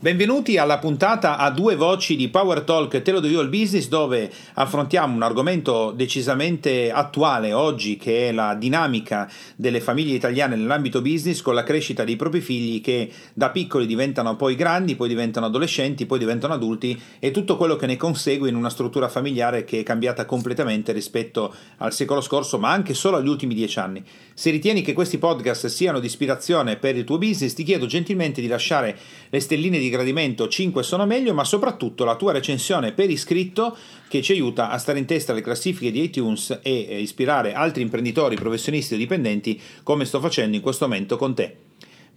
Benvenuti alla puntata a due voci di Power Talk Te lo do il business dove affrontiamo un argomento decisamente attuale oggi che è la dinamica delle famiglie italiane nell'ambito business con la crescita dei propri figli che da piccoli diventano poi grandi, poi diventano adolescenti, poi diventano adulti e tutto quello che ne consegue in una struttura familiare che è cambiata completamente rispetto al secolo scorso ma anche solo agli ultimi dieci anni. Se ritieni che questi podcast siano di ispirazione per il tuo business ti chiedo gentilmente di lasciare le stelline di di gradimento 5 sono meglio, ma soprattutto la tua recensione per iscritto che ci aiuta a stare in testa alle classifiche di iTunes e eh, ispirare altri imprenditori, professionisti o dipendenti come sto facendo in questo momento con te.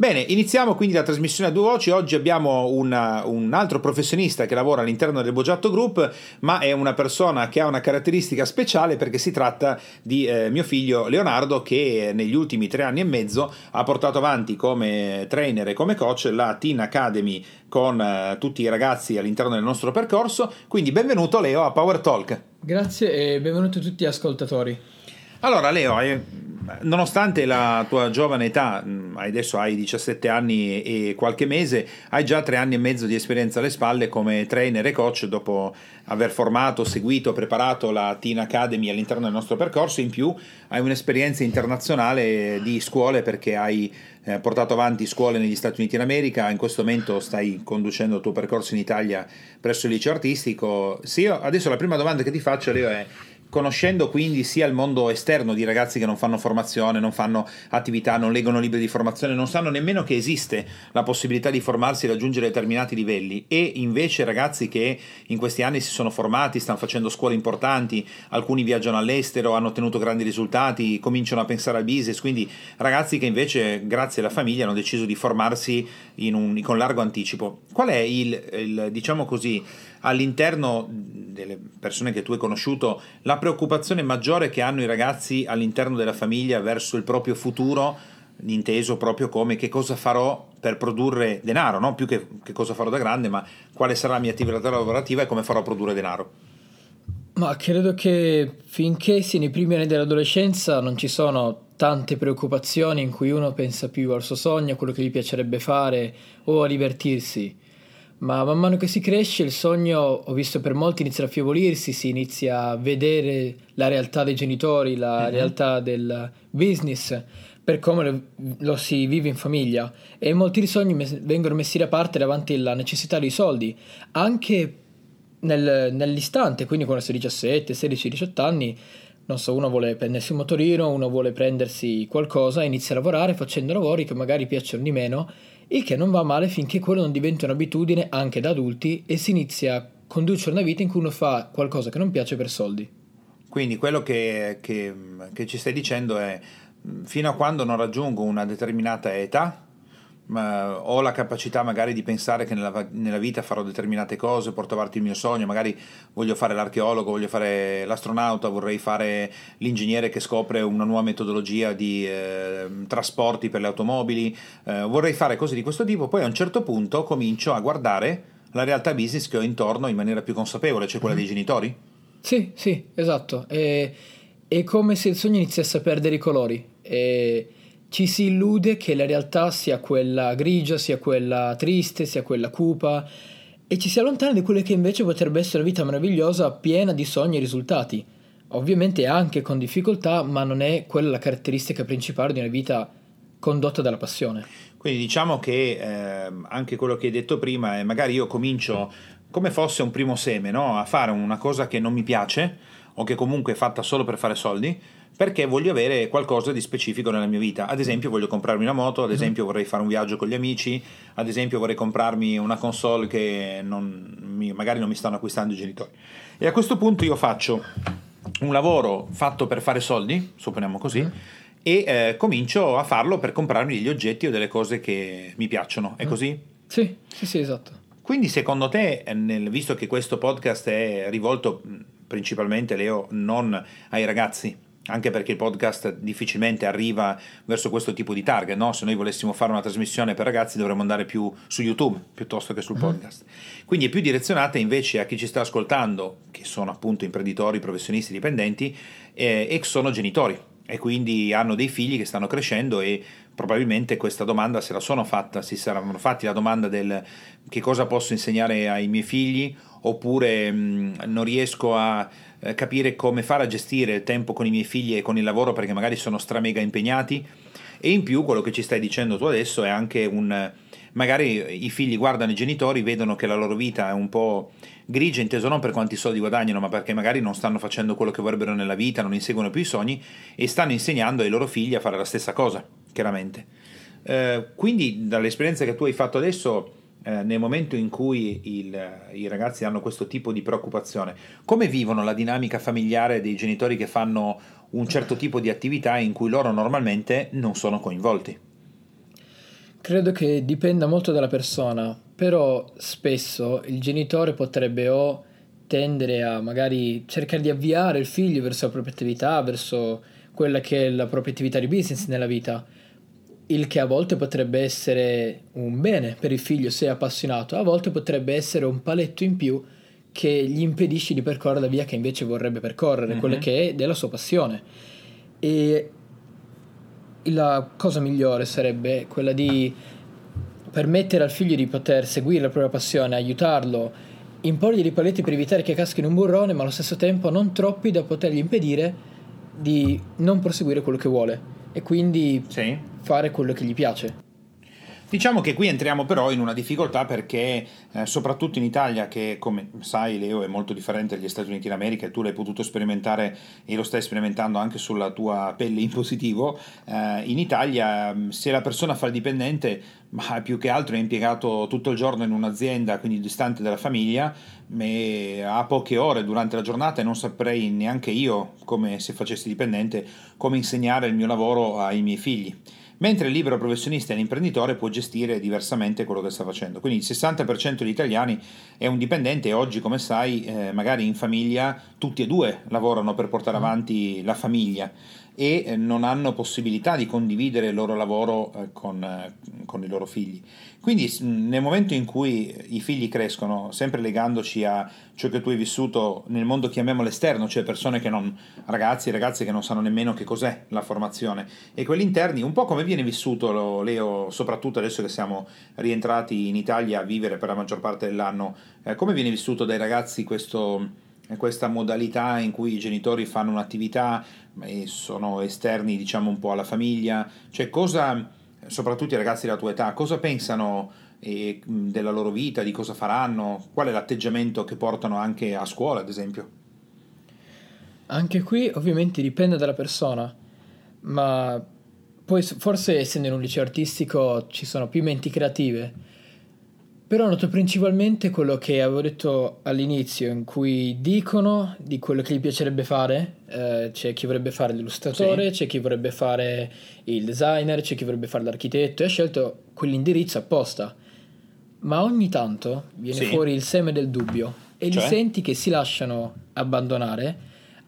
Bene, iniziamo quindi la trasmissione a due voci. Oggi abbiamo una, un altro professionista che lavora all'interno del Bogiatto Group, ma è una persona che ha una caratteristica speciale perché si tratta di eh, mio figlio Leonardo che negli ultimi tre anni e mezzo ha portato avanti come trainer e come coach la Teen Academy con eh, tutti i ragazzi all'interno del nostro percorso. Quindi benvenuto Leo a Power Talk. Grazie e benvenuti a tutti gli ascoltatori. Allora Leo, nonostante la tua giovane età, mm, adesso hai 17 anni e qualche mese, hai già tre anni e mezzo di esperienza alle spalle come trainer e coach dopo aver formato, seguito, preparato la Teen Academy all'interno del nostro percorso, in più hai un'esperienza internazionale di scuole perché hai eh, portato avanti scuole negli Stati Uniti d'America, in questo momento stai conducendo il tuo percorso in Italia presso il liceo artistico. Sì, adesso la prima domanda che ti faccio Leo è conoscendo quindi sia il mondo esterno di ragazzi che non fanno formazione, non fanno attività, non leggono libri di formazione, non sanno nemmeno che esiste la possibilità di formarsi e raggiungere determinati livelli e invece ragazzi che in questi anni si sono formati, stanno facendo scuole importanti, alcuni viaggiano all'estero, hanno ottenuto grandi risultati, cominciano a pensare al business, quindi ragazzi che invece grazie alla famiglia hanno deciso di formarsi un, con largo anticipo. Qual è il, il diciamo così, all'interno delle persone che tu hai conosciuto la preoccupazione maggiore che hanno i ragazzi all'interno della famiglia verso il proprio futuro, inteso proprio come che cosa farò per produrre denaro, no? più che, che cosa farò da grande, ma quale sarà la mia attività lavorativa e come farò a produrre denaro. Ma credo che finché si nei primi anni dell'adolescenza non ci sono tante preoccupazioni in cui uno pensa più al suo sogno, a quello che gli piacerebbe fare o a divertirsi ma man mano che si cresce il sogno, ho visto per molti, inizia a affievolirsi, si inizia a vedere la realtà dei genitori, la uh-huh. realtà del business, per come lo, lo, si vive in famiglia e molti sogni mes- vengono messi da parte davanti alla necessità dei soldi, anche nel, nell'istante, quindi quando si ha 17, 16, 18 anni, non so, uno vuole prendersi un motorino, uno vuole prendersi qualcosa, inizia a lavorare facendo lavori che magari piacciono di meno il che non va male finché quello non diventa un'abitudine anche da adulti e si inizia a condurre una vita in cui uno fa qualcosa che non piace per soldi. Quindi quello che, che, che ci stai dicendo è fino a quando non raggiungo una determinata età, ho la capacità magari di pensare che nella, nella, vita farò determinate cose, porto avanti il mio sogno, magari voglio fare l'archeologo, voglio fare l'astronauta, vorrei fare l'ingegnere che scopre una nuova metodologia di eh, trasporti per le automobili, eh, vorrei fare cose di questo tipo, poi a un certo punto comincio a guardare la realtà business che ho intorno in maniera più consapevole, cioè quella mm-hmm. dei genitori? Sì, sì, esatto. È, è come se il sogno iniziasse a perdere i colori. E ci si illude che la realtà sia quella grigia, sia quella triste, sia quella cupa e ci si allontana di quella che invece potrebbe essere una vita meravigliosa piena di sogni e risultati. Ovviamente anche con difficoltà, ma non è quella la caratteristica principale di una vita condotta dalla passione. Quindi diciamo che eh, anche quello che hai detto prima è magari io comincio come fosse un primo seme, no? a fare una cosa che non mi piace o che comunque è fatta solo per fare soldi perché voglio avere qualcosa di specifico nella mia vita. Ad esempio, voglio comprarmi una moto, ad mhm. esempio, vorrei fare un viaggio con gli amici, ad esempio, vorrei comprarmi una console che non mi, magari non mi stanno acquistando i genitori. E a questo punto io faccio un lavoro fatto per fare soldi, supponiamo così. E eh, comincio a farlo per comprarmi degli oggetti o delle cose che mi piacciono. È mm. così? Sì, sì, sì, esatto. Quindi secondo te, nel, visto che questo podcast è rivolto principalmente, Leo, non ai ragazzi, anche perché il podcast difficilmente arriva verso questo tipo di target, no? se noi volessimo fare una trasmissione per ragazzi dovremmo andare più su YouTube piuttosto che sul uh-huh. podcast. Quindi è più direzionata invece a chi ci sta ascoltando, che sono appunto imprenditori, professionisti, dipendenti eh, e sono genitori e quindi hanno dei figli che stanno crescendo e probabilmente questa domanda se la sono fatta, si saranno fatti la domanda del che cosa posso insegnare ai miei figli oppure mh, non riesco a eh, capire come fare a gestire il tempo con i miei figli e con il lavoro perché magari sono stramega impegnati e in più quello che ci stai dicendo tu adesso è anche un magari i figli guardano i genitori, vedono che la loro vita è un po' grigia, inteso non per quanti soldi guadagnano, ma perché magari non stanno facendo quello che vorrebbero nella vita, non inseguono più i sogni e stanno insegnando ai loro figli a fare la stessa cosa, chiaramente. Eh, quindi dall'esperienza che tu hai fatto adesso eh, nel momento in cui il, i ragazzi hanno questo tipo di preoccupazione, come vivono la dinamica familiare dei genitori che fanno un certo tipo di attività in cui loro normalmente non sono coinvolti? Credo che dipenda molto dalla persona, però spesso il genitore potrebbe o tendere a magari cercare di avviare il figlio verso la propria attività, verso quella che è la propria attività di business nella vita il che a volte potrebbe essere un bene per il figlio se è appassionato, a volte potrebbe essere un paletto in più che gli impedisce di percorrere la via che invece vorrebbe percorrere, mm-hmm. quella mhm. che è della sua passione. E la cosa migliore sarebbe quella di permettere al figlio di poter seguire la propria passione, aiutarlo, imporgli dei paletti per evitare che caschi in un burrone, ma allo stesso tempo non troppi da potergli impedire di non proseguire quello che vuole e quindi sì. fare quello che gli piace. Diciamo che qui entriamo però in una difficoltà perché eh, soprattutto in Italia, che come sai Leo è molto differente dagli Stati Uniti d'America e tu l'hai potuto sperimentare e lo stai sperimentando anche sulla tua pelle in positivo, eh, in Italia mm, se la persona fa il dipendente, ma più che altro è impiegato tutto il giorno in un'azienda, quindi distante dalla famiglia, ha poche ore durante la giornata e non saprei neanche io, come se facessi dipendente, come insegnare il mio lavoro ai miei figli mentre il libero professionista e l'imprenditore può gestire diversamente quello che sta facendo. Quindi il 60% degli italiani è un dipendente e oggi, come sai, eh, magari in famiglia tutti e due lavorano per portare mm. avanti la famiglia e eh, non hanno possibilità di condividere il loro lavoro eh, con, eh, con, i loro figli. Quindi nel momento in cui i figli crescono, sempre legandoci a ciò che tu hai vissuto nel mondo chiamiamolo esterno, cioè persone che non, ragazzi e ragazze che non sanno nemmeno che cos'è la formazione, e quelli interni, un po' come viene vissuto, Leo, soprattutto adesso che siamo rientrati in Italia a vivere per la maggior parte dell'anno, come viene vissuto dai ragazzi questo questa modalità in cui i genitori fanno un'attività e sono esterni diciamo un po' alla famiglia, cioè cosa, soprattutto i ragazzi della tua età, cosa pensano eh, della loro vita, di cosa faranno, qual è l'atteggiamento che portano anche a scuola ad esempio? Anche qui ovviamente dipende dalla persona, ma poi forse essendo in un liceo artistico ci sono più menti creative però noto principalmente quello che avevo detto all'inizio, in cui dicono di quello che gli piacerebbe fare. Eh, c'è chi vorrebbe fare l'illustratore, sì. c'è chi vorrebbe fare il designer, c'è chi vorrebbe fare l'architetto e ha scelto quell'indirizzo apposta. Ma ogni tanto viene sì. fuori il seme del dubbio e cioè? li senti che si lasciano abbandonare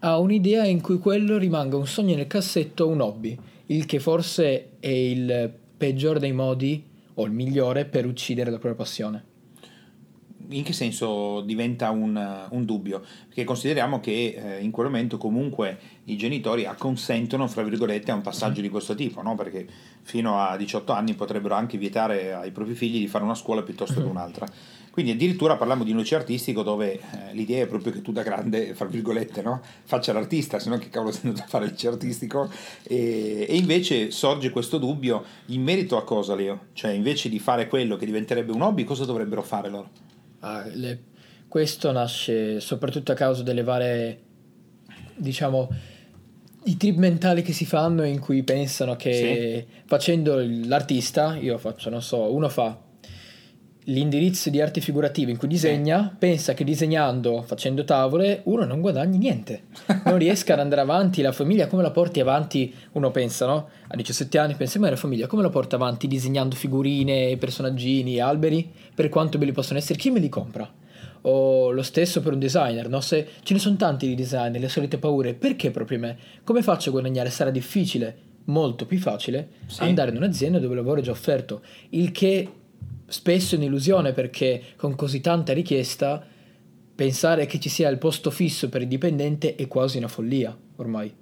a un'idea in cui quello rimanga un sogno nel cassetto o un hobby, il che forse è il peggior dei modi o il migliore per uccidere la propria passione. In che senso diventa un, un dubbio? Perché consideriamo che eh, in quel momento comunque i genitori acconsentono, fra virgolette, a un passaggio di questo tipo, no? perché fino a 18 anni potrebbero anche vietare ai propri figli di fare una scuola piuttosto che un'altra. Quindi addirittura parliamo di un liceo artistico dove eh, l'idea è proprio che tu da grande, fra virgolette, no? faccia l'artista, se no che cavolo sei andato a fare il liceo artistico? E, e, invece sorge questo dubbio in merito a cosa, Leo? Cioè invece di fare quello che diventerebbe un hobby, cosa dovrebbero fare loro? Ah, le... Questo nasce soprattutto a causa delle varie, diciamo, i trip mentali che si fanno in cui pensano che sì. facendo l'artista, io faccio, non so, uno fa l'indirizzo di arte figurativa in cui disegna, eh. pensa che disegnando, facendo tavole, uno non guadagni niente, non riesca ad andare avanti, la famiglia come la porti avanti, uno pensa, no? A 17 anni pensa, ma la famiglia come la porta avanti disegnando figurine, personaggini, alberi, per quanto belli possono essere, chi me li compra? O lo stesso per un designer, no? Se ce ne sono tanti di designer, le solite paure, perché proprio me? Come faccio a guadagnare? Sarà difficile, molto più facile, sì. andare in un'azienda dove il lavoro è già offerto, il che spesso è un'illusione perché con così tanta richiesta pensare che ci sia il posto fisso per il dipendente è quasi una follia ormai.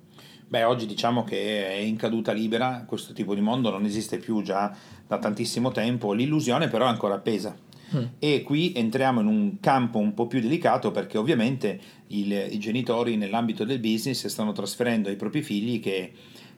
Beh, oggi diciamo che è in caduta libera, questo tipo di mondo non esiste più già da tantissimo tempo, l'illusione però è ancora appesa. Mm. E qui entriamo in un campo un po' più delicato perché ovviamente il, i genitori nell'ambito del business stanno trasferendo ai propri figli che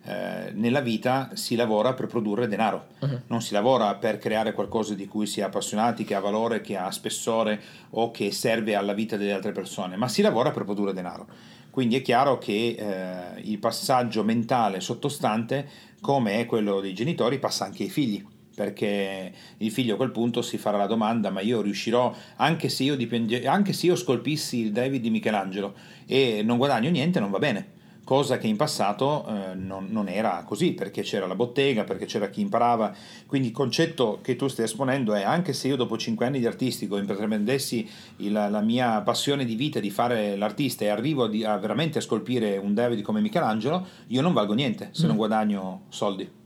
eh, nella vita si lavora per produrre denaro, uh-huh. non si lavora per creare qualcosa di cui si è appassionati, che ha valore, che ha spessore o che serve alla vita delle altre persone, ma si lavora per produrre denaro. Quindi è chiaro che eh, il passaggio mentale sottostante, come è quello dei genitori, passa anche ai figli perché il figlio a quel punto si farà la domanda ma io riuscirò anche se io, dipende, anche se io scolpissi il David di Michelangelo e non guadagno niente non va bene cosa che in passato eh, non, non, era così, perché c'era la bottega, perché c'era chi imparava. Quindi il concetto che tu stai esponendo è anche se io dopo cinque anni di artistico intraprendessi la, la mia passione di vita di fare l'artista e arrivo a, a veramente a scolpire un David come Michelangelo, io non valgo niente se mm. non guadagno soldi.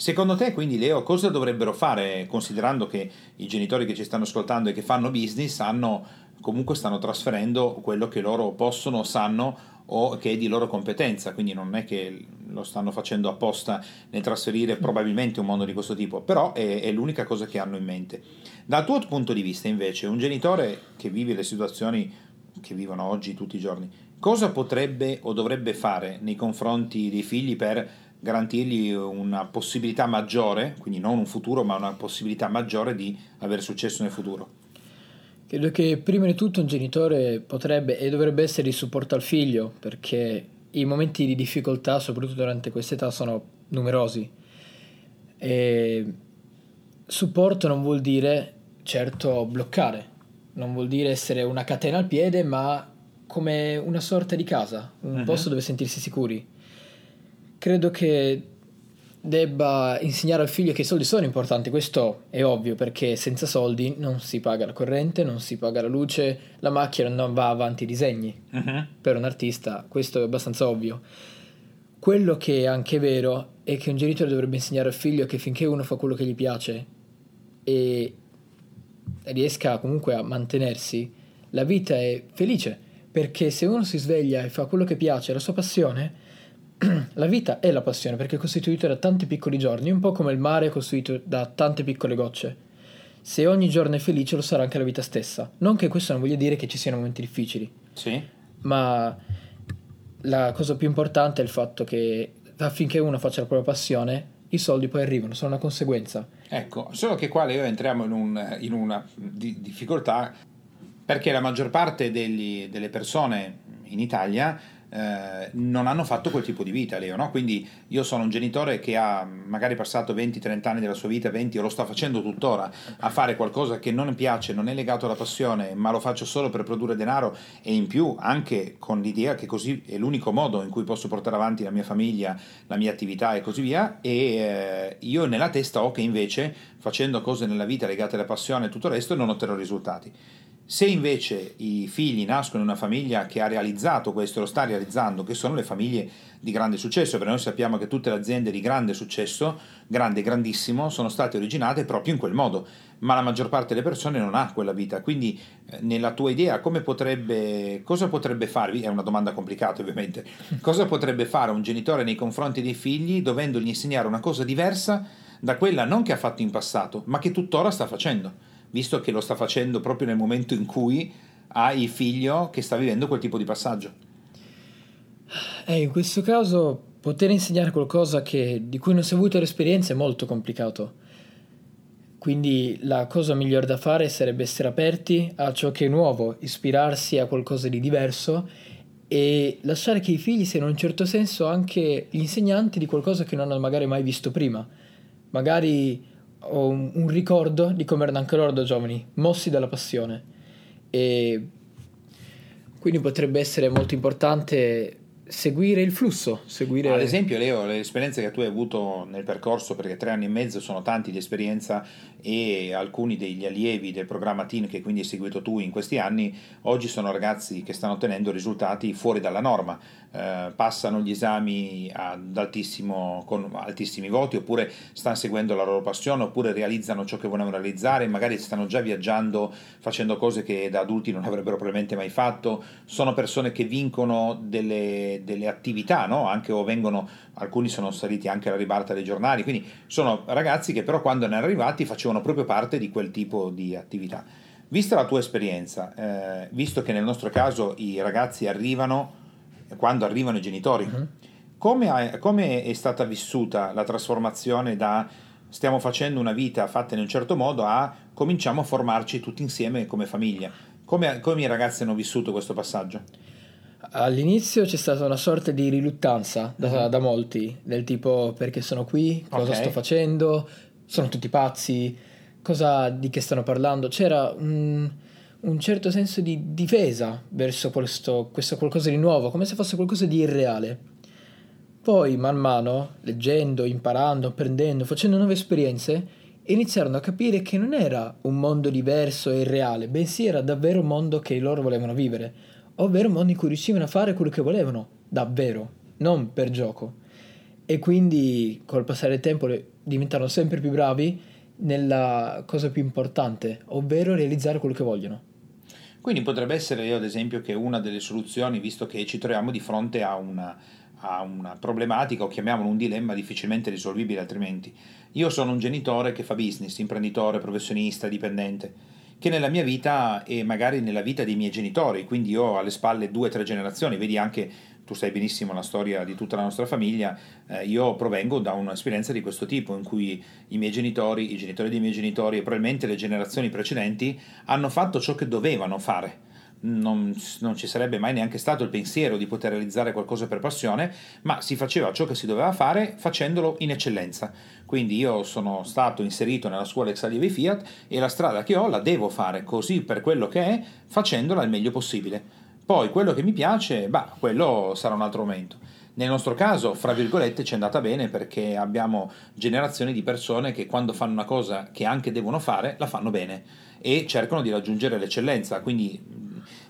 Secondo te, quindi, Leo, cosa dovrebbero fare, considerando che i genitori che ci stanno ascoltando e che fanno business hanno, comunque stanno trasferendo quello che loro possono, sanno o che è di loro competenza, quindi non è che lo stanno facendo apposta nel trasferire probabilmente un mondo di questo tipo, però è, è, l'unica cosa che hanno in mente. Dal tuo punto di vista, invece, un genitore che vive le situazioni che vivono oggi tutti i giorni, cosa potrebbe o dovrebbe fare nei confronti dei figli per garantirgli una possibilità maggiore, quindi non un futuro, ma una possibilità maggiore di avere successo nel futuro? Credo che prima di tutto un genitore potrebbe e dovrebbe essere di supporto al figlio perché i momenti di difficoltà, soprattutto durante questa età, sono numerosi. E supporto non vuol dire certo bloccare, non vuol dire essere una catena al piede, ma come una sorta di casa, un uh-huh. posto dove sentirsi sicuri. Credo che debba insegnare al figlio che i soldi sono importanti, questo è ovvio perché senza soldi non si paga la corrente, non si paga la luce, la macchina non va avanti i disegni. Uh-huh. Per un artista questo è abbastanza ovvio. Quello che è anche vero è che un genitore dovrebbe insegnare al figlio che finché uno fa quello che gli piace e riesca comunque a mantenersi, la vita è felice, perché se uno si sveglia e fa quello che piace, la sua passione, la vita è la passione perché è costituita da tanti piccoli giorni, un po' come il mare è costituito da tante piccole gocce. Se ogni giorno è felice lo sarà anche la vita stessa. Non che questo non voglia dire che ci siano momenti difficili. Sì. Ma la cosa più importante è il fatto che affinché uno faccia la propria passione, i soldi poi arrivano, sono una conseguenza. Ecco, solo che qua Leo entriamo in, un, in una di, difficoltà perché la maggior parte degli, delle persone in Italia eh, non hanno fatto quel tipo di vita, Leo. No? Quindi io sono un genitore che ha magari passato 20-30 anni della sua vita, 20 o lo sta facendo tuttora, a fare qualcosa che non piace, non è legato alla passione, ma lo faccio solo per produrre denaro e in più anche con l'idea che così è l'unico modo in cui posso portare avanti la mia famiglia, la mia attività e così via. E eh, io nella testa ho che invece facendo cose nella vita legate alla passione e tutto il resto non otterrò risultati. Se invece i figli nascono in una famiglia che ha realizzato questo, lo sta realizzando, che sono le famiglie di grande successo, perché noi sappiamo che tutte le aziende di grande successo, grande grandissimo, sono state originate proprio in quel modo, ma la maggior parte delle persone non ha quella vita. Quindi, eh, nella tua idea, potrebbe, cosa potrebbe fare? È una domanda complicata, ovviamente. Cosa potrebbe fare un genitore nei confronti dei figli dovendogli insegnare una cosa diversa da quella non che ha fatto in passato, ma che tuttora sta facendo? Visto che lo sta facendo proprio nel momento in cui ha il figlio che sta vivendo quel tipo di passaggio. Eh, in questo caso poter insegnare qualcosa che, di cui non si è avuto l'esperienza è molto complicato. Quindi la cosa migliore da fare sarebbe essere aperti a ciò che è nuovo, ispirarsi a qualcosa di diverso e lasciare che i figli siano in un certo senso anche gli insegnanti di qualcosa che non hanno magari mai visto prima. Magari ho un, un ricordo di come erano anche loro da giovani, mossi dalla passione. E quindi potrebbe essere molto importante seguire il flusso. Seguire... Ad esempio, Leo, le esperienze che tu hai avuto nel percorso, perché tre anni e mezzo sono tanti di esperienza e alcuni degli allievi del programma TIN che quindi hai seguito tu in questi anni, oggi sono ragazzi che stanno ottenendo risultati fuori dalla norma, eh, passano gli esami con altissimi voti oppure stanno seguendo la loro passione oppure realizzano ciò che volevano realizzare, magari stanno già viaggiando facendo cose che da adulti non avrebbero probabilmente mai fatto, sono persone che vincono delle, delle attività, no? anche o vengono, alcuni sono saliti anche alla ribalta dei giornali, quindi sono ragazzi che però quando erano arrivati facevano proprio parte di quel tipo di attività. Vista la tua esperienza, eh, visto che nel nostro caso i ragazzi arrivano quando arrivano i genitori, uh-huh. come, come è stata vissuta la trasformazione da stiamo facendo una vita fatta in un certo modo a cominciamo a formarci tutti insieme come famiglia? Come, come i ragazzi hanno vissuto questo passaggio? All'inizio c'è stata una sorta di riluttanza da, da molti, del tipo perché sono qui, cosa okay. sto facendo, sono tutti pazzi, cosa, di che stanno parlando. C'era un, un certo senso di difesa verso questo, questo qualcosa di nuovo, come se fosse qualcosa di irreale. Poi, man mano, leggendo, imparando, apprendendo, facendo nuove esperienze, iniziarono a capire che non era un mondo diverso e irreale, bensì era davvero un mondo che loro volevano vivere ovvero un mondo in cui riuscivano a fare quello che volevano, davvero, non per gioco. E quindi col passare del tempo diventano sempre più bravi nella cosa più importante, ovvero realizzare quello che vogliono. Quindi potrebbe essere io ad esempio che una delle soluzioni, visto che ci troviamo di fronte a una, a una problematica o chiamiamolo un dilemma difficilmente risolvibile altrimenti. Io sono un genitore che fa business, imprenditore, professionista, dipendente che nella mia vita e magari nella vita dei miei genitori, quindi ho alle spalle due o tre generazioni, vedi anche, tu sai benissimo la storia di tutta la nostra famiglia, eh, io provengo da un'esperienza di questo tipo in cui i miei genitori, i genitori dei miei genitori e probabilmente le generazioni precedenti hanno fatto ciò che dovevano fare non, non, ci sarebbe mai neanche stato il pensiero di poter realizzare qualcosa per passione, ma si faceva ciò che si doveva fare facendolo in eccellenza. Quindi io sono stato inserito nella scuola ex allievi Fiat e la strada che ho la devo fare così per quello che è, facendola il meglio possibile. Poi quello che mi piace, bah, quello sarà un altro momento. Nel nostro caso, fra virgolette, ci è andata bene perché abbiamo generazioni di persone che quando fanno una cosa che anche devono fare, la fanno bene e cercano di raggiungere l'eccellenza. Quindi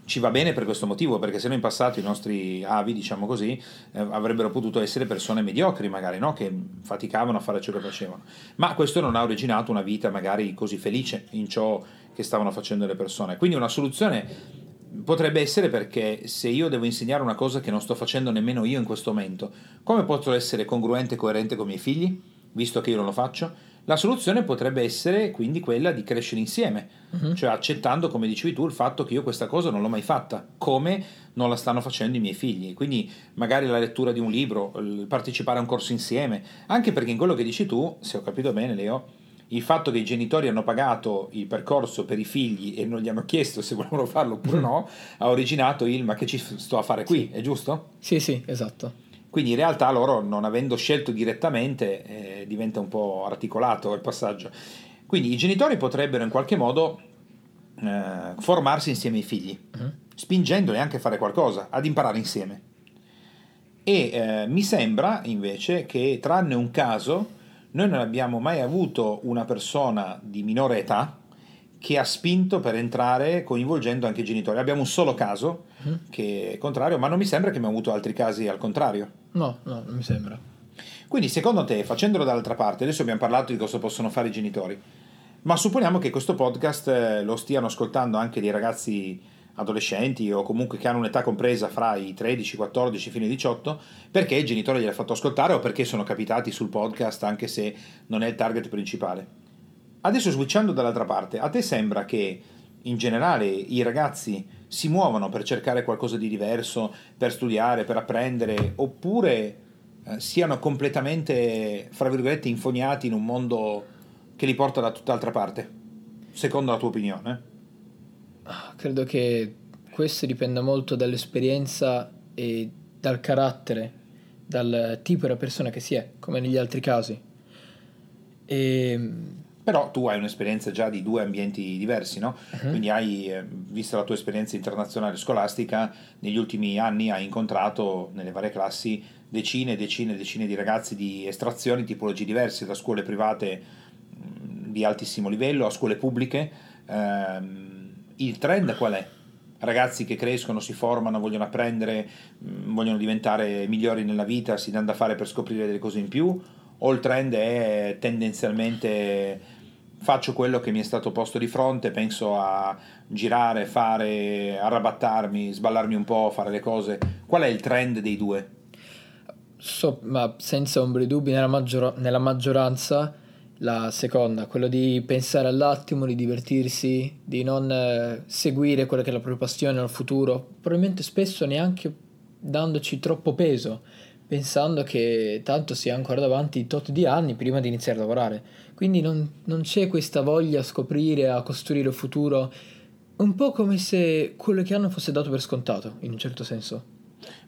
ci va bene per questo motivo, perché se no in passato i nostri avi, diciamo così, eh, avrebbero potuto essere persone mediocri magari, no? che faticavano a fare ciò che facevano. Ma questo non ha originato una vita magari così felice in ciò che stavano facendo le persone. Quindi una soluzione potrebbe essere perché se io devo insegnare una cosa che non sto facendo nemmeno io in questo momento, come posso essere congruente e coerente con i miei figli, visto che io non lo faccio? La soluzione potrebbe essere quindi quella di crescere insieme, uh-huh. cioè accettando, come dicevi tu, il fatto che io questa cosa non l'ho mai fatta, come non la stanno facendo i miei figli. Quindi magari la lettura di un libro, partecipare a un corso insieme, anche perché in quello che dici tu, se ho capito bene Leo, il fatto che i genitori hanno pagato il percorso per i figli e non gli hanno chiesto se volevano farlo oppure no, ha originato il ma che ci sto a fare qui, sì. è giusto? Sì, sì, esatto. Quindi in realtà loro, non avendo scelto direttamente, eh, diventa un po' articolato il passaggio. Quindi i genitori potrebbero in qualche modo eh, formarsi insieme ai figli, uh-huh. spingendoli anche a fare qualcosa, ad imparare insieme. E eh, mi sembra invece che, tranne un caso, noi non abbiamo mai avuto una persona di minore età che ha spinto per entrare coinvolgendo anche i genitori. Abbiamo un solo caso uh-huh. che è contrario, ma non mi sembra che abbiamo avuto altri casi al contrario. No, no, non mi sembra. Quindi secondo te, facendolo dall'altra parte, adesso abbiamo parlato di cosa possono fare i genitori, ma supponiamo che questo podcast eh, lo stiano ascoltando anche dei ragazzi adolescenti o comunque che hanno un'età compresa fra i 13, 14 fino ai 18, perché il genitore gliel'ha fatto ascoltare o perché sono capitati sul podcast anche se non è il target principale. Adesso switchando dall'altra parte, a te sembra che in generale i ragazzi si muovono per cercare qualcosa di diverso, per studiare, per apprendere, oppure eh, siano completamente, fra virgolette, infoniati in un mondo che li porta da tutt'altra parte, secondo la tua opinione? Credo che questo dipenda molto dall'esperienza e dal carattere, dal tipo di persona che si è, come negli altri casi. E Però tu hai un'esperienza già di due ambienti diversi, no? Mhm. Quindi hai, eh, vista la tua esperienza internazionale scolastica, negli ultimi anni hai incontrato nelle varie classi decine e decine e decine di ragazzi di estrazioni, tipologie diverse, da scuole private mh, di altissimo livello a scuole pubbliche. Ehm, il trend qual è? Ragazzi che crescono, si formano, vogliono apprendere, mh, vogliono diventare migliori nella vita, si danno da fare per scoprire delle cose in più, o il trend è tendenzialmente faccio quello che mi è stato posto di fronte, penso a girare, fare, arrabattarmi, sballarmi un po', fare le cose. Qual è il trend dei due? So- ma senza ombra di dubbi, nella, maggior- nella maggioranza, la seconda, quello di pensare all'attimo, di divertirsi, di non eh, seguire quella che è la propria passione nel futuro, probabilmente spesso neanche dandoci troppo peso, pensando che tanto si è ancora davanti tot di anni prima di iniziare a lavorare. Quindi non, non c'è questa voglia a scoprire, a costruire il futuro, un po' come se quello che hanno fosse dato per scontato, in un certo senso.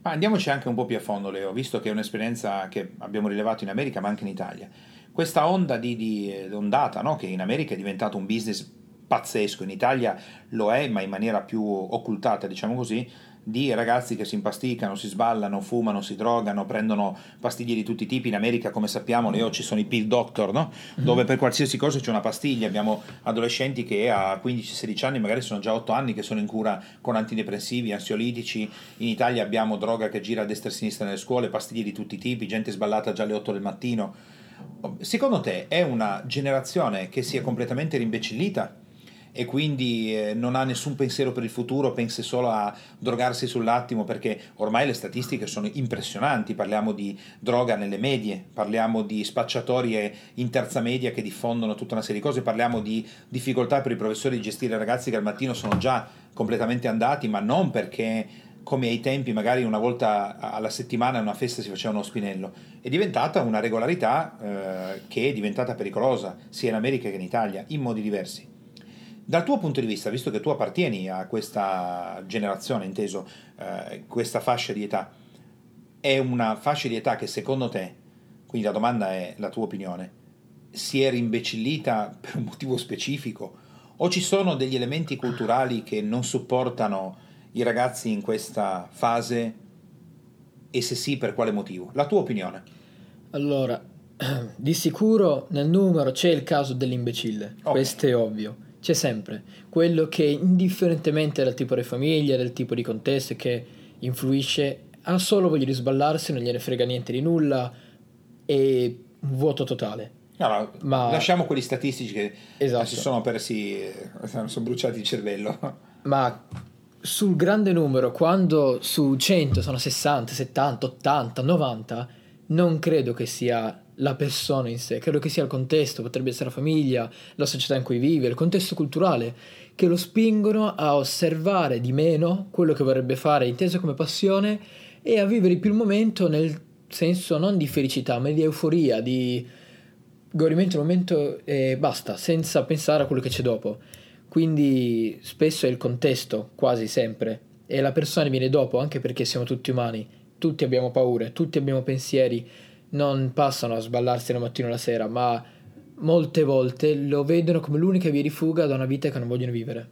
Ma andiamoci anche un po' più a fondo, Leo, visto che è un'esperienza che abbiamo rilevato in America ma anche in Italia. Questa onda di, di eh, ondata, no? che in America è diventato un business pazzesco, in Italia lo è, ma in maniera più occultata, diciamo così, di ragazzi che si impasticano, si sballano, fumano, si drogano, prendono pastiglie di tutti i tipi. In America, come sappiamo, Leo, ci sono i pill doctor, no? dove per qualsiasi cosa c'è una pastiglia. Abbiamo adolescenti che a 15-16 anni, magari sono già 8 anni, che sono in cura con antidepressivi, ansiolitici. In Italia abbiamo droga che gira a destra e a sinistra nelle scuole, pastiglie di tutti i tipi, gente sballata già alle 8 del mattino. Secondo te è una generazione che si è completamente rimbecillita? E quindi eh, non ha nessun pensiero per il futuro, pensa solo a drogarsi sull'attimo perché ormai le statistiche sono impressionanti, parliamo di droga nelle medie, parliamo di spacciatorie in terza media che diffondono tutta una serie di cose, parliamo di difficoltà per i professori di gestire ragazzi che al mattino sono già completamente andati, ma non perché come ai tempi magari una volta alla settimana in una festa si faceva uno spinello, è diventata una regolarità eh, che è diventata pericolosa sia in America che in Italia, in modi diversi. Dal tuo punto di vista, visto che tu appartieni a questa generazione, inteso eh, questa fascia di età, è una fascia di età che secondo te, quindi la domanda è la tua opinione, si è rimbecillita per un motivo specifico o ci sono degli elementi culturali che non supportano i ragazzi in questa fase e se sì per quale motivo? La tua opinione? Allora, di sicuro nel numero c'è il caso dell'imbecille, Ok. questo è ovvio, c'è sempre quello che indifferentemente dal tipo di famiglia, del tipo di contesto che influisce, ha solo voglia di sballarsi, non gliene frega niente di nulla, è un vuoto totale. No, Ma- lasciamo quelli statistici che Esatto. si sono persi, eh, sono bruciati il cervello. Ma sul grande numero, quando su 100 sono 60, 70, 80, 90, non credo che sia la persona in sé, credo che sia il contesto, potrebbe essere la famiglia, la società in cui vive, il contesto culturale, che lo spingono a osservare di meno quello che vorrebbe fare inteso come passione e a vivere più il momento nel senso non di felicità, ma di euforia, di godimento del momento e basta, senza pensare a quello che c'è dopo. Quindi spesso è il contesto, quasi sempre, e la persona viene dopo, anche perché siamo tutti umani, tutti abbiamo paure, tutti abbiamo pensieri, non passano a sballarsi la mattina o la sera, ma molte volte lo vedono come l'unica via di fuga da una vita che non vogliono vivere.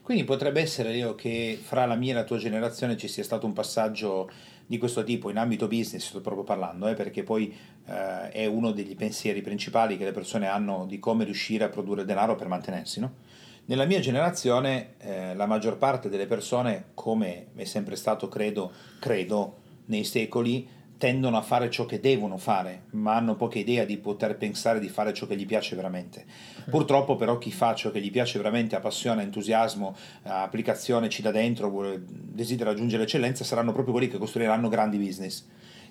Quindi potrebbe essere, Leo, che fra la mia e la tua generazione ci sia stato un passaggio di questo tipo in ambito business, sto proprio parlando, eh, perché poi eh, è uno degli pensieri principali che le persone hanno di come riuscire a produrre denaro per mantenersi, no? Nella mia generazione eh, la maggior parte delle persone, come è sempre stato, credo, credo, nei secoli, tendono a fare ciò che devono fare, ma hanno poca idea di poter pensare di fare ciò che gli piace veramente. Purtroppo però chi fa ciò che gli piace veramente, ha passione, entusiasmo, applicazione, ci dà dentro, vuole- desidera raggiungere l'eccellenza, saranno proprio quelli che costruiranno grandi business.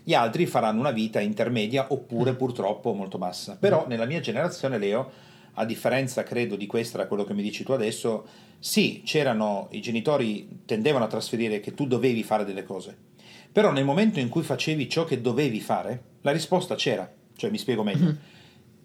Gli altri faranno una vita intermedia oppure purtroppo molto bassa. Però nella mia generazione, Leo, a differenza credo di questa, da quello che mi dici tu adesso, sì, c'erano, i genitori tendevano a trasferire che tu dovevi fare delle cose. Però nel momento in cui facevi ciò che dovevi fare, la risposta c'era. Cioè, mi spiego meglio.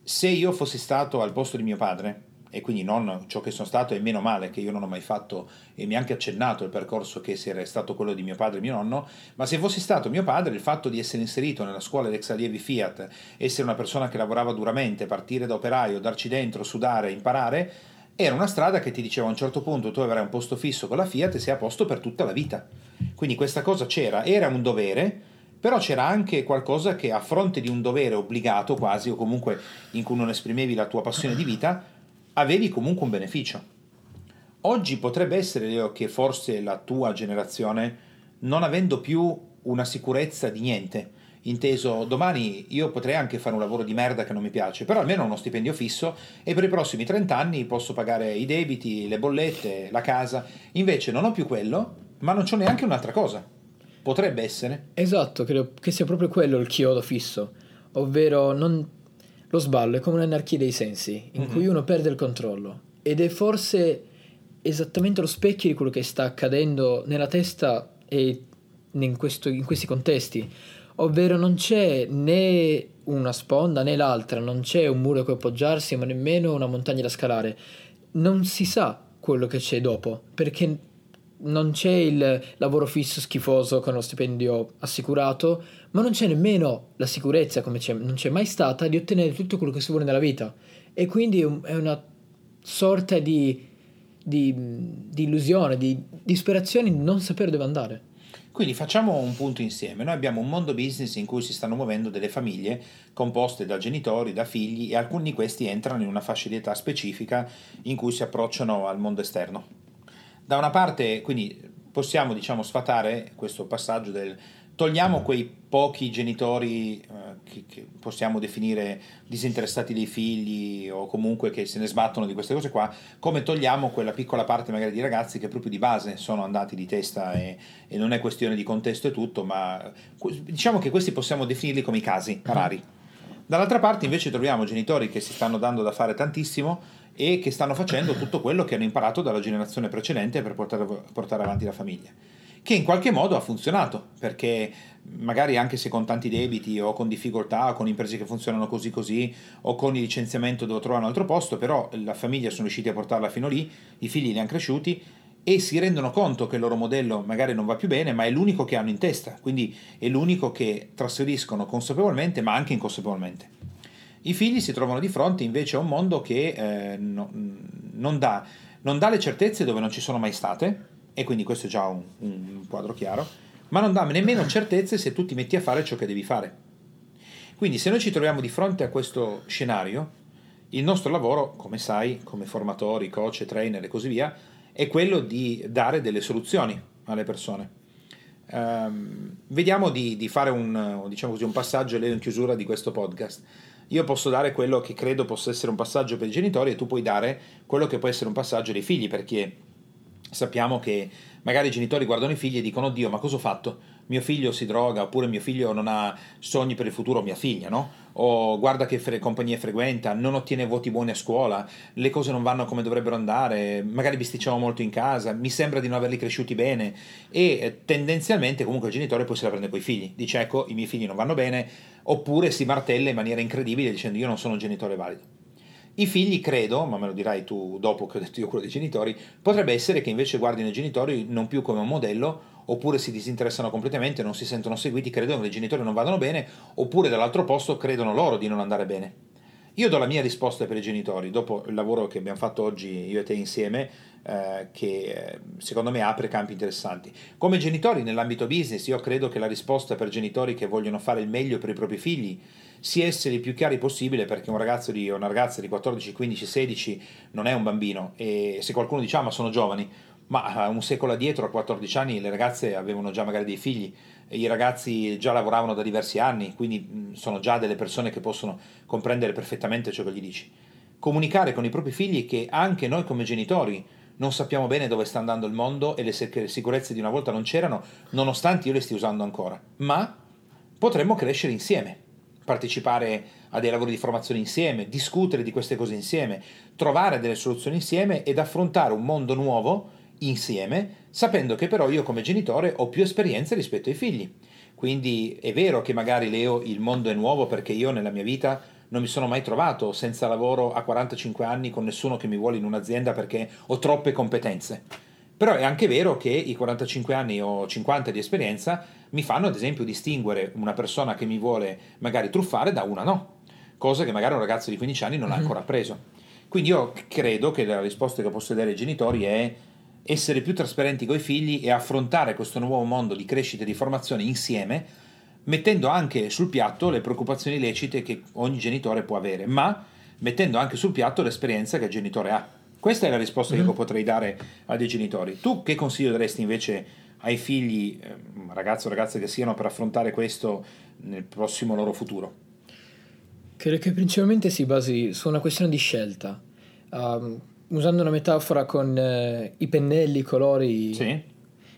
Se io fossi stato al posto di mio padre e quindi non ciò che sono stato e meno male che io non ho mai fatto e mi ha anche accennato il percorso che era stato quello di mio padre e mio nonno, ma se fossi stato mio padre il fatto di essere inserito nella scuola dell'ex allievi Fiat, essere una persona che lavorava duramente, partire da operaio, darci dentro, sudare, imparare, era una strada che ti diceva a un certo punto tu avrai un posto fisso con la Fiat e sei a posto per tutta la vita. Quindi questa cosa c'era, era un dovere, però c'era anche qualcosa che a fronte di un dovere obbligato quasi o comunque in cui non esprimevi la tua passione di vita, avevi comunque un beneficio. Oggi potrebbe essere, Leo, che forse la tua generazione, non avendo più una sicurezza di niente, inteso domani io potrei anche fare un lavoro di merda che non mi piace, però almeno uno stipendio fisso e per i prossimi 30 anni posso pagare i debiti, le bollette, la casa. Invece non ho più quello, ma non c'ho neanche un'altra cosa. Potrebbe essere. Esatto, credo che sia proprio quello il chiodo fisso, ovvero non... lo sballo è come un'anarchia dei sensi, in mm-hmm. cui uno perde il controllo ed è forse esattamente lo specchio di quello che sta accadendo nella testa e in, questo, in questi contesti, ovvero non c'è né una sponda né l'altra, non c'è un muro a cui appoggiarsi, ma nemmeno una montagna da scalare. Non si sa quello che c'è dopo, perché non c'è il lavoro fisso schifoso con lo stipendio assicurato, ma non c'è nemmeno la sicurezza, come c'è, non c'è mai stata, di ottenere tutto quello che si vuole nella vita. E quindi è una sorta di di, di illusione, di disperazione di non sapere dove andare. Quindi facciamo un punto insieme. Noi abbiamo un mondo business in cui si stanno muovendo delle famiglie composte da genitori, da figli e alcuni di questi entrano in una fascia di età specifica in cui si approcciano al mondo esterno. Da una parte, quindi possiamo diciamo sfatare questo passaggio del togliamo quei pochi genitori eh, che, che, possiamo definire disinteressati dei figli o comunque che se ne sbattono di queste cose qua, come togliamo quella piccola parte magari di ragazzi che proprio di base sono andati di testa e, e non è questione di contesto e tutto, ma diciamo che questi possiamo definirli come i casi rari. Dall'altra parte invece troviamo genitori che si stanno dando da fare tantissimo e che stanno facendo tutto quello che hanno imparato dalla generazione precedente per portare, portare avanti la famiglia che in qualche modo ha funzionato, perché magari anche se con tanti debiti o con difficoltà, o con imprese che funzionano così così, o con il licenziamento devo trovare un altro posto, però la famiglia sono riusciti a portarla fino lì, i figli li hanno cresciuti e si rendono conto che il loro modello magari non va più bene, ma è l'unico che hanno in testa, quindi è l'unico che trasferiscono consapevolmente, ma anche inconsapevolmente. I figli si trovano di fronte invece a un mondo che eh, no, non, dà, non dà le certezze dove non ci sono mai state, e quindi questo è già un, un quadro chiaro, ma non dà nemmeno certezze se tu ti metti a fare ciò che devi fare. Quindi se noi ci troviamo di fronte a questo scenario, il nostro lavoro, come sai, come formatori, coach, trainer e così via, è quello di dare delle soluzioni alle persone. Um, vediamo di, di, fare un, diciamo così, un passaggio in chiusura di questo podcast. Io posso dare quello che credo possa essere un passaggio per i genitori e tu puoi dare quello che può essere un passaggio dei figli, perché sappiamo che magari i genitori guardano i figli e dicono Dio ma cosa ho fatto? Mio figlio si droga oppure mio figlio non ha sogni per il futuro, mia figlia, no? O guarda che fre- compagnie frequenta, non ottiene voti buoni a scuola, le cose non vanno come dovrebbero andare, magari bisticciamo molto in casa, mi sembra di non averli cresciuti bene e eh, tendenzialmente comunque il genitore poi se la prende con i figli, dice ecco i miei figli non vanno bene, oppure si martella in maniera incredibile dicendo io non sono un genitore valido. I figli, credo, ma me lo dirai tu dopo che ho detto io quello dei genitori, potrebbe essere che invece guardino i genitori non più come un modello, oppure si disinteressano completamente, non si sentono seguiti, credono che i genitori non vadano bene, oppure dall'altro posto credono loro di non andare bene. Io do la mia risposta per i genitori, dopo il lavoro che abbiamo fatto oggi io e te insieme, eh, che eh, secondo me apre campi interessanti. Come genitori nell'ambito business, io credo che la risposta per genitori che vogliono fare il meglio per i propri figli sia essere il più chiari possibile perché un ragazzo di, una ragazza di 14, 15, 16 non è un bambino e se qualcuno dice ma sono giovani, ma un secolo addietro, a 14 anni, le ragazze avevano già magari dei figli, i ragazzi già lavoravano da diversi anni, quindi sono già delle persone che possono comprendere perfettamente ciò che gli dici. Comunicare con i propri figli che anche noi come genitori non sappiamo bene dove sta andando il mondo e le sicurezze di una volta non c'erano, nonostante io le stia usando ancora, ma potremmo crescere insieme partecipare a dei lavori di formazione insieme, discutere di queste cose insieme, trovare delle soluzioni insieme ed affrontare un mondo nuovo insieme, sapendo che però io come genitore ho più esperienze rispetto ai figli. Quindi è vero che magari Leo il mondo è nuovo perché io nella mia vita non mi sono mai trovato senza lavoro a 45 anni con nessuno che mi vuole in un'azienda perché ho troppe competenze. Però è anche vero che i 45 anni o 50 di esperienza mi fanno ad esempio distinguere una persona che mi vuole magari truffare da una no, cosa che magari un ragazzo di 15 anni non ha mhm. ancora preso. Quindi io credo che la risposta che posso dare ai genitori è essere più trasparenti con i figli e affrontare questo nuovo mondo di crescita e di formazione insieme, mettendo anche sul piatto le preoccupazioni lecite che ogni genitore può avere, ma mettendo anche sul piatto l'esperienza che il genitore ha. Questa è la risposta mm-hmm. che io mhm. potrei dare a dei genitori. Tu che consiglio daresti invece ai figli, eh, ragazzi o ragazze che siano, per affrontare questo nel prossimo loro futuro? Credo che principalmente si basi su una questione di scelta. Um, usando una metafora con uh, i pennelli, i colori, sì.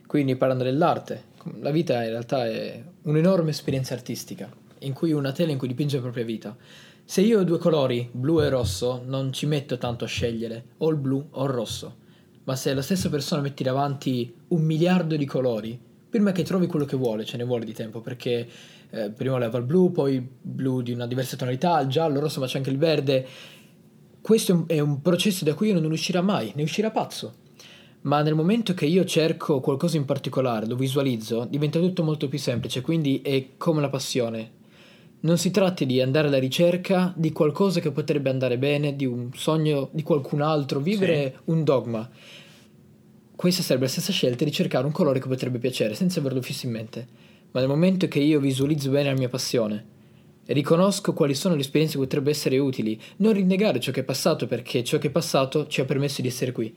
quindi parlando dell'arte. La vita in realtà è un'enorme esperienza artistica, in cui una tela in cui dipinge la propria vita. Se io ho due colori, blu e rosso, non ci metto tanto a scegliere, o il blu o il rosso. Ma se la stessa persona metti davanti un miliardo di colori, prima che trovi quello che vuole, ce ne vuole di tempo, perché eh, prima leva il blu, poi il blu di una diversa tonalità, il giallo, il rosso, ma c'è anche il verde. Questo è un processo da cui uno non uscirà mai, ne uscirà pazzo. Ma nel momento che io cerco qualcosa in particolare, lo visualizzo, diventa tutto molto più semplice, quindi è come la passione. Non si tratta di andare alla ricerca di qualcosa che potrebbe andare bene, di un sogno di qualcun altro, vivere sì. un dogma. Questa sarebbe la stessa scelta di cercare un colore che potrebbe piacere, senza averlo fisso in mente ma nel momento che io visualizzo bene la mia passione riconosco quali sono le esperienze che potrebbero essere utili, non rinnegare ciò che è passato perché ciò che è passato ci ha permesso di essere qui.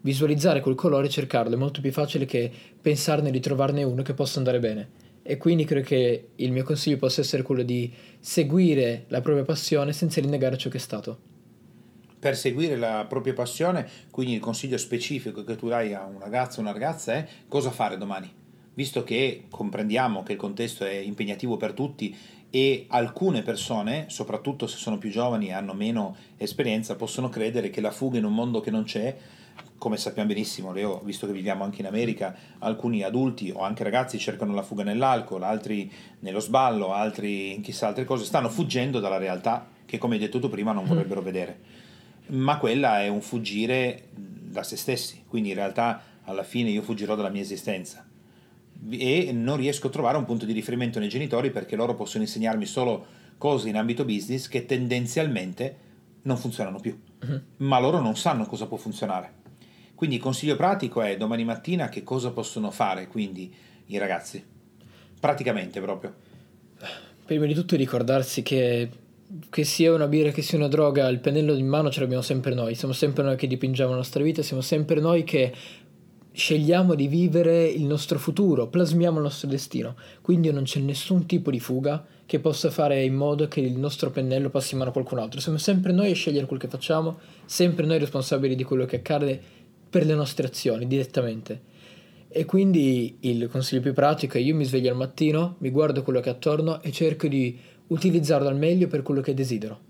Visualizzare quel colore e cercarlo è molto più facile che pensarne di trovarne uno che possa andare bene. E quindi credo che il mio consiglio possa essere quello di seguire la propria passione senza rinnegare ciò che è stato. Per seguire la propria passione, quindi il consiglio specifico che tu dai a un ragazzo o una ragazza è cosa fare domani visto che comprendiamo che il contesto è impegnativo per tutti e alcune persone, soprattutto se sono più giovani e hanno meno esperienza, possono credere che la fuga in un mondo che non c'è, come sappiamo benissimo, Leo, visto che viviamo anche in America, alcuni adulti o anche ragazzi cercano la fuga nell'alcol, altri nello sballo, altri in chissà altre cose, stanno fuggendo dalla realtà che, come hai detto tu prima, non mm. vorrebbero vedere. Ma quella è un fuggire da se stessi, quindi in realtà alla fine io fuggirò dalla mia esistenza e non riesco a trovare un punto di riferimento nei genitori perché loro possono insegnarmi solo cose in ambito business che tendenzialmente non funzionano più, uh-huh. ma loro non sanno cosa può funzionare. Quindi il consiglio pratico è domani mattina che cosa possono fare quindi i ragazzi, praticamente proprio. Prima di tutto ricordarsi che che sia una birra, che sia una droga, il pennello in mano ce l'abbiamo sempre noi, siamo sempre noi che dipingiamo la nostra vita, siamo sempre noi che scegliamo di vivere il nostro futuro, plasmiamo il nostro destino, quindi non c'è nessun tipo di fuga che possa fare in modo che il nostro pennello passi in mano a qualcun altro. Siamo sempre noi a scegliere quel che facciamo, sempre noi responsabili di quello che accade per le nostre azioni direttamente. E quindi il consiglio più pratico è io mi sveglio al mattino, mi guardo quello che è attorno e cerco di utilizzarlo al meglio per quello che desidero.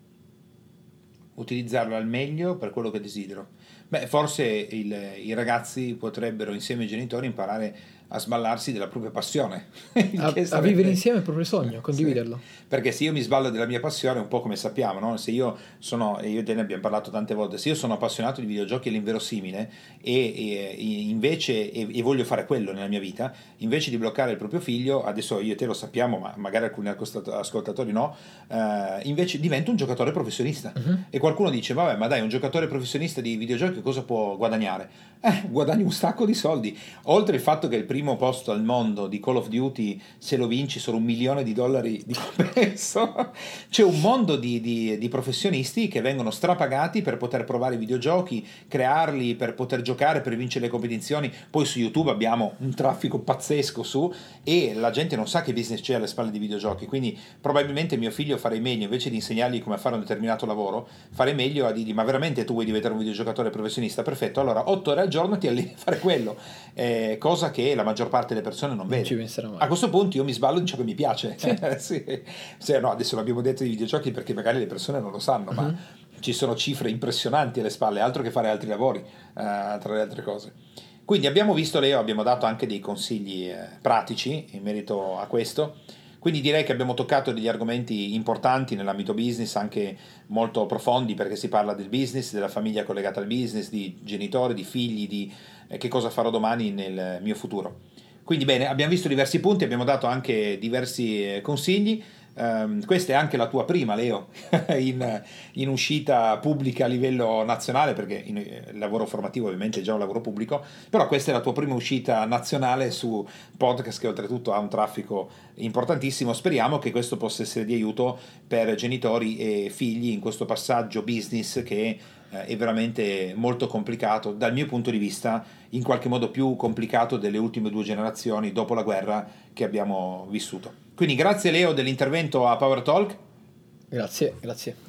Utilizzarlo al meglio per quello che desidero. Beh, forse il, i ragazzi potrebbero insieme ai genitori imparare a sballarsi della propria passione. a, sarebbe... a, vivere insieme il proprio sogno, condividerlo. Sì. Perché se io mi sballo della mia passione, un po' come sappiamo, no? se io sono, e io e te ne abbiamo parlato tante volte, se io sono appassionato di videogiochi all'inverosimile e, e, invece e, e, voglio fare quello nella mia vita, invece di bloccare il proprio figlio, adesso io e te lo sappiamo, ma magari alcuni ascoltatori no, eh, invece divento un giocatore professionista. Uh-huh. E qualcuno dice, vabbè, ma dai, un giocatore professionista di videogiochi cosa può guadagnare? Eh, guadagni un sacco di soldi. Oltre il fatto che il primo primo posto al mondo di Call of Duty, se lo vinci sono un milione di dollari di compenso, c'è un mondo di, di, di, professionisti che vengono strapagati per poter provare i videogiochi, crearli, per poter giocare, per vincere le competizioni. Poi su YouTube abbiamo un traffico pazzesco su e la gente non sa che business c'è alle spalle di videogiochi, quindi probabilmente mio figlio farei meglio, invece di insegnargli come fare un determinato lavoro, farei meglio a dirgli ma veramente tu vuoi diventare un videogiocatore professionista? Perfetto, allora 8 ore al giorno ti alleni a fare quello, eh, cosa che la maggior parte delle persone non, non vede. A questo punto io mi sballo in ciò che mi piace. Sì. sì. Sì, no, adesso l'abbiamo detto di videogiochi perché magari le persone non lo sanno, uh-huh. ma mhm. ci sono cifre impressionanti alle spalle, altro che fare altri lavori, uh, tra le altre cose. Quindi abbiamo visto, Leo, abbiamo dato anche dei consigli eh, pratici in merito a questo. Quindi direi che abbiamo toccato degli argomenti importanti nell'ambito business, anche molto profondi, perché si parla del business, della famiglia collegata al business, di genitori, di figli, di eh, che cosa farò domani nel mio futuro. Quindi bene, abbiamo visto diversi punti, abbiamo dato anche diversi eh, consigli. Um, questa è anche la tua prima, Leo, in, in, uscita pubblica a livello nazionale, perché in, il lavoro formativo ovviamente è già un lavoro pubblico, però questa è la tua prima uscita nazionale su podcast che oltretutto ha un traffico importantissimo. Speriamo che questo possa essere di aiuto per genitori e figli in questo passaggio business che eh, è veramente molto complicato, dal mio punto di vista in qualche modo più complicato delle ultime due generazioni dopo la guerra che abbiamo vissuto. Quindi grazie Leo dell'intervento a Power Talk. Grazie, grazie.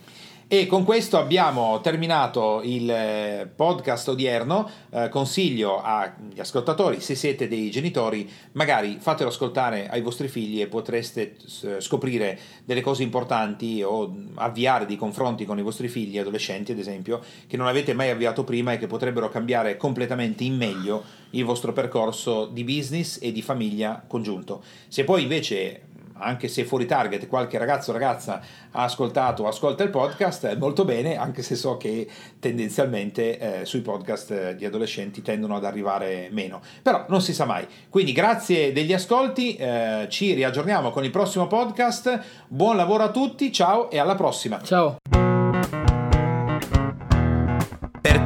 E con questo abbiamo terminato il eh, podcast odierno. Eh, consiglio agli ascoltatori, se siete dei genitori, magari fatelo ascoltare ai vostri figli e potreste scoprire delle cose importanti o avviare dei confronti con i vostri figli, adolescenti ad esempio, che non avete mai avviato prima e che potrebbero cambiare completamente in meglio il vostro percorso di business e di famiglia congiunto. Se poi invece anche se fuori target qualche ragazzo o ragazza ha ascoltato o ascolta il podcast, molto bene, anche se so che tendenzialmente eh, sui podcast eh, di adolescenti tendono ad arrivare meno. Però non si sa mai. Quindi grazie degli ascolti, eh, ci riaggiorniamo con il prossimo podcast. Buon lavoro a tutti, ciao e alla prossima. Ciao.